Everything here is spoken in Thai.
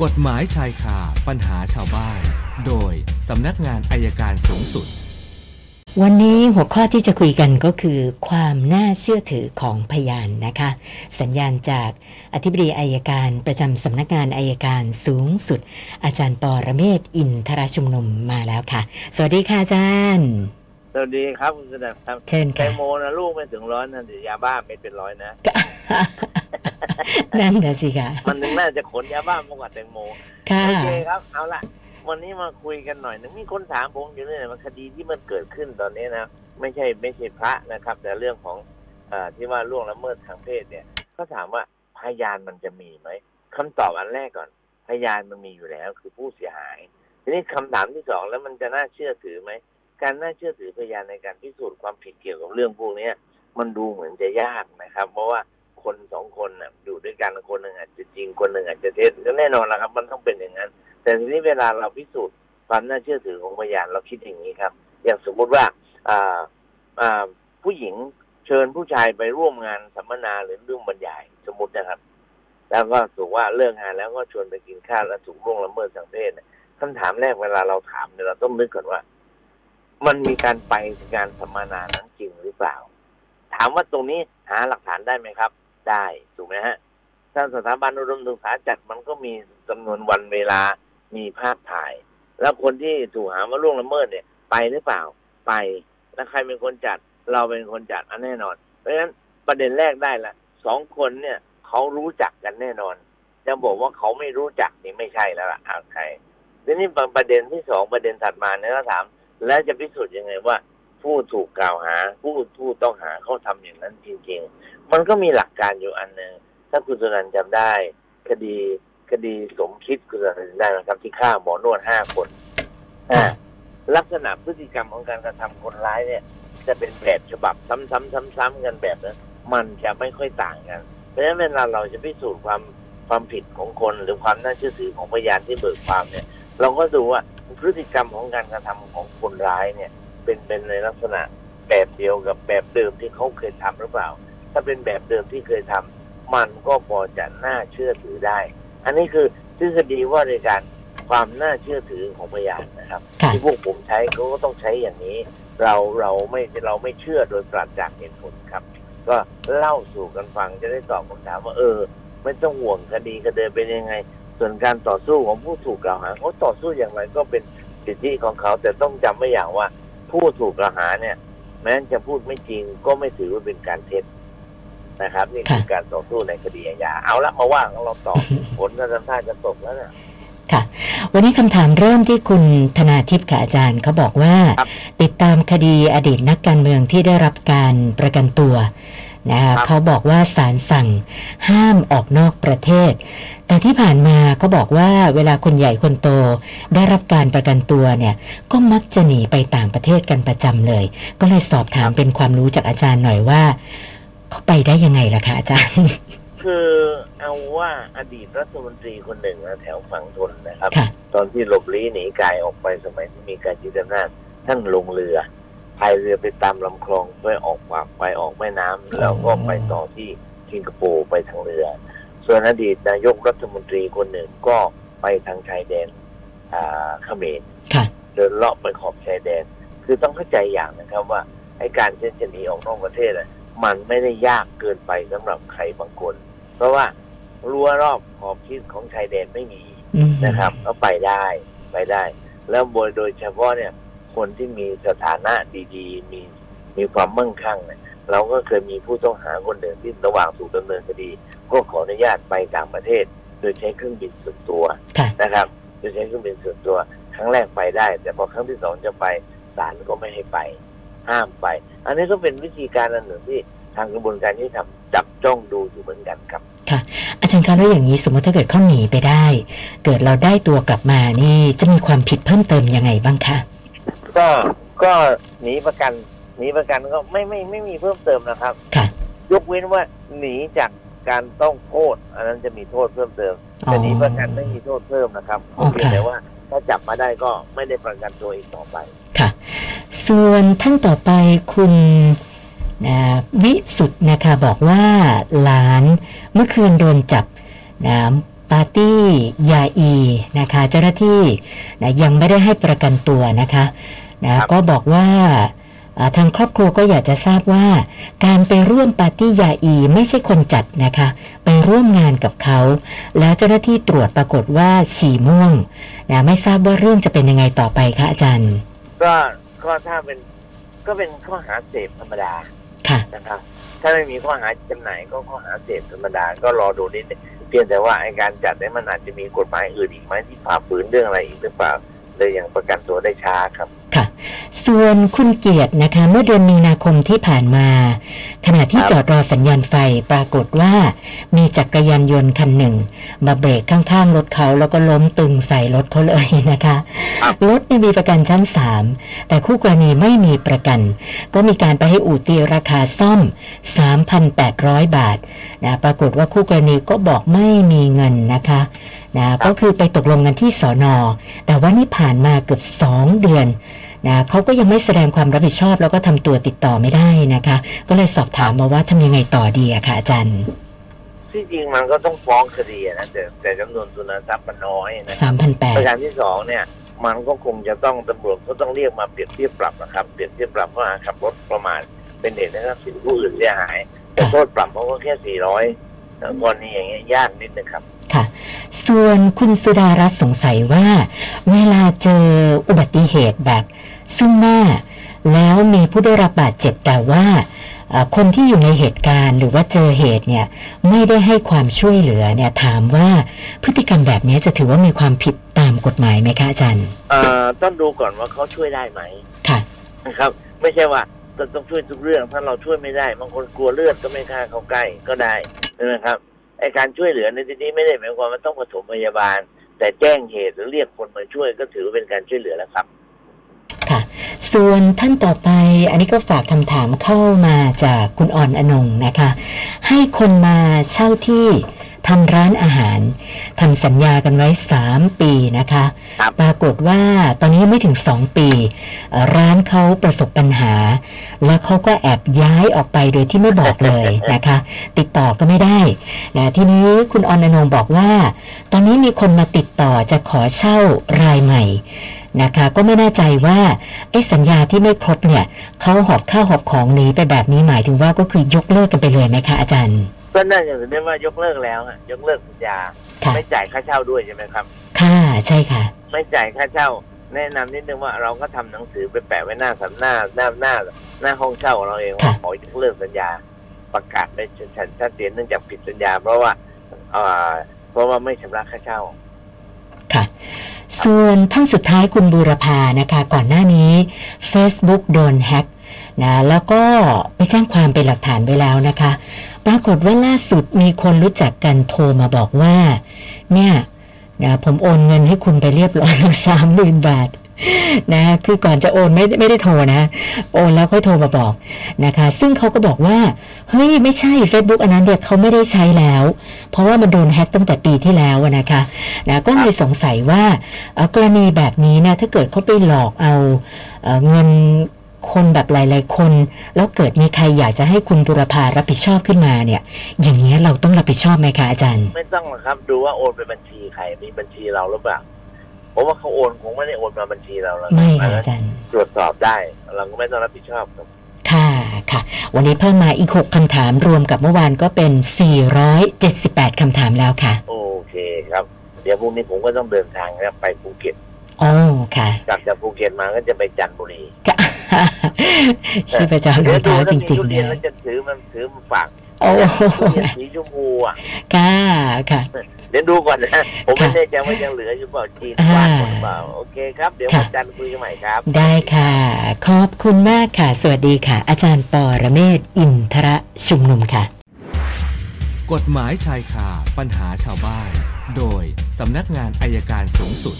กฎหมายชายคาปัญหาชาวบ้าน โดยสำนักงานอายการสูงสุด วันนี้หัวข้อที่จะคุยกันก็คือ ความน่าเชื่อถือของพยานนะคะ สัญญาณจากอธิบดีอายการประจำสำนักงานอายการสูงสุด อาจารย์ปอระเมศวร์อินทรชุมนุมมาแล้วค่ะ สวัสดีค่ะอาจารย์ สวัสดีครับคุณสนับครับเชิญแตค่ะงโมนะลูกไม่ถึงร้อยนะแต่ยาบ้าไม่เป็นร้อยนะ นั่นนะสิค่ะ มันนึงน่าจะขนยาบ้ามากกว่าแตงโมค่ะโอเคครับ เอาละวันนี้มาคุยกันหน่อยหนึงมีคนถามผมอยู่เรื่อยว่าคดีที่มันเกิดขึ้นตอนนี้นะไม่ใช่ไม่ใช่พระนะครับ แต่เรื่องของเออที่ว่าล่วงละเมิดทางเพศเนี่ยเขาถามว่าพยานมันจะมีไหมคำตอบอันแรกก่อน พยานมันมีอยู่แล้วคือผู้เสียหาย ทีนี้คำถามที่สองแล้วมันจะน่าเชื่อถือไหมการน่าเชื่อถือพยานในการพิสูจน์ความผิดเกี่ยวกับเรื่องพวกเนี้ยมันดูเหมือนจะยากนะครับ เพราะว่า คนสองคนน่ะอยู่ด้วยกันคนหนึ่งอาจจะจริงคนหนึ่งอาจจะเท็จก็แน่นอนละครับ มันต้องเป็นอย่างนั้น แต่ทีนี้เวลาเราพิสูจน์ความน่าเชื่อถือของพยานเราคิดอย่างนี้ครับ อย่างสมมุติว่าอ่าอ่าผู้หญิงเชิญผู้ชายไปร่วมงานสัมมนาหรือเรื่องบรรยายสมมตินะครับ แล้วก็ถูกว่าเลิกงานแล้วก็ชวนไปกินข้าวแล้วถูกล่วงละเมิดทางเพศคำถามแรกเวลาเราถามเนี่ยเราต้องนึกก่อนว่า มันมีการไปงานสัมมนานั้นจริงหรือเปล่า ถามว่าตรงนี้หาหลักฐานได้ไหมครับ ได้ถูกไหมฮะ ถ้าสถาบันอุดมศึกษาจัดมันก็มีจำนวนวันเวลามีภาพถ่าย แล้วคนที่ถูกหาว่าล่วงละเมิดเนี่ย ไปหรือเปล่าไปแล้วใครเป็นคนจัด เราเป็นคนจัดอันแน่นอน เพราะฉะนั้นประเด็นแรกได้ละสองคนเนี่ยเขารู้จักกันแน่นอนจะบอกว่าเขาไม่รู้จักนี่ไม่ใช่แล้วล่ะอ่าใครทีนี้ประเด็นที่สองประเด็นถัดมาเนี่ยเราถาม แล้วจะพิสูจน์ยังไงว่า ผู้ถูกกล่าวหา ผู้ผู้ต้องหาเขาทำอย่างนั้นจริง ๆ มันก็มีหลักการอยู่อันหนึ่งถ้าคุณสุนันท์จำได้ คดีคดีสมคิดคุณสุนันท์จำได้นะครับ ที่ฆ่าหมอนวดห้าคนอ่าลักษณะพฤติกรรมของการกระทำคนร้ายเนี่ย จะเป็นแบบฉบับซ้ำๆซ้ำๆกันแบบนั้นมันจะไม่ค่อยต่างกัน เพราะฉะนั้นเวลาเราจะพิสูจน์ความความผิดของคนหรือความน่าเชื่อถือของพยานที่เบิกความเนี่ย เราก็ดูว่าพฤติกรรมของการกระทำของคนร้ายเนี่ย เป็นเป็นในลักษณะแบบเดียวกับแบบเดิมที่เขาเคยทำหรือเปล่า ถ้าเป็นแบบเดิมที่เคยทำมันก็พอจะน่าเชื่อถือได้ อันนี้คือทฤษฎีว่าในการความน่าเชื่อถือของพยานนะครับค่ะที่พวกผมใช้เขาก็ต้องใช้อย่างนี้ เราเราไม่เราไม่เชื่อโดยปราศจากเหตุผลครับ ก็เล่าสู่กันฟังจะได้ตอบคำถามว่าเออ ไม่ต้องห่วงคดีคดีเป็นยังไง ส่วนการต่อสู้ของผู้ถูกกล่าวหาเขาต่อสู้อย่างไรก็เป็นสิทธิของเขาแต่ต้องจำไว้อย่างว่า ผู้ถูกกล่าวหาเนี่ยแม้จะพูดไม่จริงก็ไม่ถือว่าเป็นการเท็จนะครับ นี่คือการต่อสู้ในคดีอาญาเอาละมาว่ากันเราต่อผลก็ทำท่าจะตกแล้วนะค่ะ วันนี้คำถามเริ่มที่คุณธนาทิพย์ค่ะอาจารย์เขาบอกว่าครับติดตามคดีอดีตนักการเมืองที่ได้รับการประกันตัว นะคะเขาบอกว่าศาลสั่งห้ามออกนอกประเทศ แต่ที่ผ่านมาเขาบอกว่าเวลาคนใหญ่คนโต ได้รับการประกันตัวเนี่ยก็มักจะหนีไปต่างประเทศกันประจำเลย ก็เลยสอบถามเป็นความรู้จากอาจารย์หน่อยว่าเขาไปได้ยังไงล่ะคะอาจารย์ คือเอาว่าอดีตรัฐมนตรีคนหนึ่งนะแถวฝั่งทนนะครับค่ะตอนที่หลบลี้หนีกายออกไปสมัยที่มีการยึดอำนาจท่านลงเรือ พายเรือไปตามลำคลองเพื่อออกปากไปออกแม่น้ำแล้วก็ไปต่อที่สิงคโปร์ไปทางเรือ ส่วนอดีตนายกรัฐมนตรีคนหนึ่งก็ไปทางชายแดนอ่าเขมรค่ะเดินเลาะไปขอบชายแดน คือต้องเข้าใจอย่างนะครับว่าไอ้การเช่นจะหนีออกนอกประเทศอะมันไม่ได้ยากเกินไปสำหรับใครบางคน เพราะว่ารั้วรอบขอบชิดของชายแดนไม่มีอืมนะครับ ก็ไปได้ไปได้ แล้วโดยโดยเฉพาะเนี่ย คนที่มีสถานะดีๆ มีมีความมั่งคั่งเนี่ยเราก็เคยมีผู้ต้องหาคนหนึ่งที่ระหว่างถูกดำเนินคดี ก็ขออนุญาตไปต่างประเทศ โดยใช้เครื่องบินส่วนตัวค่ะนะครับ โดยใช้เครื่องบินส่วนตัว ครั้งแรกไปได้ แต่พอครั้งที่สองจะไปศาลก็ไม่ให้ไป ห้ามไป อันนี้ก็เป็นวิธีการอันหนึ่งที่ทางกระบวนการที่ทำจับจ้องดูอยู่เหมือนกันครับอาจารย์คะแล้วอย่างนี้สมมติถ้าเกิดเขาหนีไปได้ เกิดเราได้ตัวกลับมานี่จะมีความผิดเพิ่มเติมยังไงบ้างคะ ก็ก็หนีประกันหนีประกันก็ไม่ไม่ไม่มีเพิ่มเติมนะครับ ค่ะ ยกเว้นว่าหนีจากการต้องโทษ อันนั้นจะมีโทษเพิ่มเติมแต่หนีประกันไม่มีโทษเพิ่มนะครับอ๋อเพียงค่ะแต่ว่าถ้าจับมาได้ก็ไม่ได้ประกันตัวอีกต่อไป ค่ะ ส่วนท่านต่อไปคุณนะวิสุทธ์นะคะบอกว่าหลานเมื่อคืนโดนจับนะไปปาร์ตี้ยาอีนะคะ เจ้าหน้าที่นะยังไม่ได้ให้ประกันตัวนะคะ นะก็บอกว่าทางครอบครัวก็อยากจะทราบว่า การไปร่วมปาร์ตี้ยาอีไม่ใช่คนจัดนะคะ ไปร่วมงานกับเขา แล้วเจ้าหน้าที่ตรวจปรากฏว่าฉี่ม่วงนะไม่ทราบว่าเรื่องจะเป็นยังไงต่อไปคะอาจารย์ ก็ก็ถ้าเป็นก็เป็นข้อหาเสพธรรมดาค่ะนะครับ ถ้าไม่มีข้อหาจำหน่ายก็ข้อหาเสพธรรมดา ก็รอดูนิดนึงเพียงแต่ว่าไอการจัดเนี่ยมันอาจจะมีกฎหมายอื่นอีกไหมที่ฝ่าฝืนเรื่องอะไรอีกหรือเปล่าเลยยังประกันตัวได้ช้าครับค่ะ ส่วนคุณเกียรตินะคะ เมื่อเดือนมีนาคมที่ผ่านมา ขณะที่ครับจอดรอสัญญาณไฟปรากฏว่า มีจักรยานยนต์คันหนึ่ง มาเบรกข้างๆรถเขาแล้วก็ล้มตึงใส่รถเขาเลยนะคะครับรถเนี่ยมีประกันชั้น3แต่คู่กรณีไม่มีประกัน ก็มีการไปให้อู่ตีราคาซ่อม 3,800 บาทนะปรากฏว่าคู่กรณีก็บอกไม่มีเงินนะคะนะก็คือไปตกลงกันที่สอนอแต่ว่านี่ผ่านมาเกือบ 2 เดือน นะเขาก็ยังไม่แสดงความรับผิดชอบ แล้วก็ทำตัวติดต่อไม่ได้นะคะ ก็เลยสอบถามมาว่าทำยังไงต่อดีอะค่ะอาจารย์ที่จริงมันก็ต้องฟ้องคดีนะแต่แต่จำนวนทุนทรัพย์มันน้อยนะ3,800ประการที่สองเนี่ยมันก็คงจะต้องตำรวจก็ต้องเรียกมาเปรียบเทียบปรับนะครับเปรียบเทียบปรับข้อหาขับรถประมาทเป็นเหตุให้ทรัพย์สินผู้อื่นเสียหายแต่โทษปรับเขาก็แค่สี่ร้อยกรณีอย่างเงี้ยยากนิดนึงครับค่ะ ส่วนคุณสุดารัตน์สงสัยว่า เวลาเจออุบัติเหตุแบบซึ่งหน้า แล้วมีผู้ได้รับบาดเจ็บแต่ว่าเอ่อคนที่อยู่ในเหตุการณ์หรือว่าเจอเหตุเนี่ยไม่ได้ให้ความช่วยเหลือเนี่ยถามว่าพฤติกรรมแบบนี้จะถือว่ามีความผิดตามกฎหมายไหมคะอาจารย์เอ่อต้องดูก่อนว่าเขาช่วยได้ไหมค่ะนะครับ ไม่ใช่ว่าจะต้องช่วยทุกเรื่องถ้าเราช่วยไม่ได้บางคนกลัวเลือดก็ไม่กล้าเข้าใกล้ก็ได้ใช่ไหมครับ ไอการช่วยเหลือในที่นี้ไม่ได้หมายความว่าต้องปฐมพยาบาล แต่แจ้งเหตุหรือเรียกคนมาช่วยก็ถือเป็นการช่วยเหลือแล้วครับ ค่ะ ส่วนท่านต่อไป อันนี้ก็ฝากคำถามเข้ามาจากคุณอ่อนอนงนะคะ ให้คนมาเช่าที่ ทำร้านอาหารทำสัญญากันไว้ 3 ปีนะคะครับปรากฏว่าตอนนี้ยังไม่ถึง 2 ปีเอ่อร้านเขาประสบปัญหา แล้วเขาก็แอบย้ายออกไปโดยที่ไม่บอกเลยนะคะ ติดต่อก็ไม่ได้นะทีนี้คุณออนอนงบอกว่า ตอนนี้มีคนมาติดต่อจะขอเช่ารายใหม่นะคะก็ไม่แน่ใจว่าไอ้สัญญาที่ไม่ครบเนี่ยเขาหอบข้าวหอบของหนีไปแบบนี้หมายถึงว่าก็คือยกเลิกกันไปเลยไหมคะอาจารย์ ก็น่าจะถือได้ว่ายกเลิกแล้วฮะยกเลิกสัญญาค่ะไม่จ่ายค่าเช่าด้วยใช่ไหมครับ ค่ะใช่ค่ะ ไม่จ่ายค่าเช่า แนะนำนิดนึงว่าเราก็ทำหนังสือไปแปะไว้หน้าสันหน้าหน้าหน้าหน้าห้องเช่าของเราเองว่าค่ะขอยกเลิกสัญญา ประกาศไปชัดชัดเจนเนื่องจากผิดสัญญา เพราะว่าเอ่อเพราะว่าไม่ชำระค่าเช่า ค่ะส่วนท่านสุดท้ายคุณบูรพานะคะ ก่อนหน้านี้ Facebook โดนแฮ็กนะแล้วก็ไปแจ้งความเป็นหลักฐานไว้แล้วนะคะ ปรากฏว่าล่าสุดมีคนรู้จักกันโทรมาบอกว่า เนี่ยนะผมโอนเงินให้คุณไปเรียบร้อยสามหมื่นบาทนะคือก่อนจะโอนไม่ไม่ได้โทรนะ โอนแล้วค่อยโทรมาบอกนะคะ ซึ่งเขาก็บอกว่า เฮ้ย ไม่ใช่ Facebook อันนั้นเนี่ยเขาไม่ได้ใช้แล้ว เพราะว่ามันโดนแฮ็กตั้งแต่ปีที่แล้วนะคะนะก็เลยสงสัยว่ากรณีแบบนี้นะถ้าเกิดเขาไปหลอกเอาเงิน คนแบบหลาย ๆ คน แล้วเกิดมีใครอยากจะให้คุณบุรพารับผิดชอบขึ้นมาเนี่ย อย่างนี้ยเราต้องรับผิดชอบไหมคะอาจารย์ ไม่ต้องหรอกครับ ดูว่าโอนไปบัญชีใครมีบัญชีเราหรือเปล่าเพราะว่าเขาโอนคงไม่ได้โอนมาบัญชีเราแล้วไม่อัค่ะนนั้นอาจารย์ตรวจสอบได้ เราก็ไม่ต้องรับผิดชอบครับค่ะค่ะ วันนี้เพิ่มมาอีก 6คำถามรวมกับเมื่อวานก็เป็น 478คำถามแล้วค่ะ โอเคครับ เดี๋ยวพรุ่งนี้ผมก็ต้องเดินทางนะครับไปภูเก็ต โอ้ค่ะ กลับจากภูเก็ตมาก็จะไปจันทบุรีค่ะชีพจรรองเท้าจริงๆเลเลยยแล้วจะถือมันถือมันฝากโอ้ทุเรียนสีชมพูอะค่ะค่ะ เดี๋ยวดูก่อนนะ ผมไม่ค่ะแน่ใจว่ายังเหลืออยู่เปล่าจีนอ่าวาดหมดหรือเปล่า โอเคครับ เดี๋ยวค่ะวันจันทร์คุยกันใหม่ครับ ได้ค่ะ ขอบคุณมากค่ะ สวัสดีค่ะ อาจารย์ปอระเมศวร์อินทระชุมนุมค่ะ กฎหมายชายคาปัญหาชาวบ้าน โดยสำนักงานอายการสูงสุด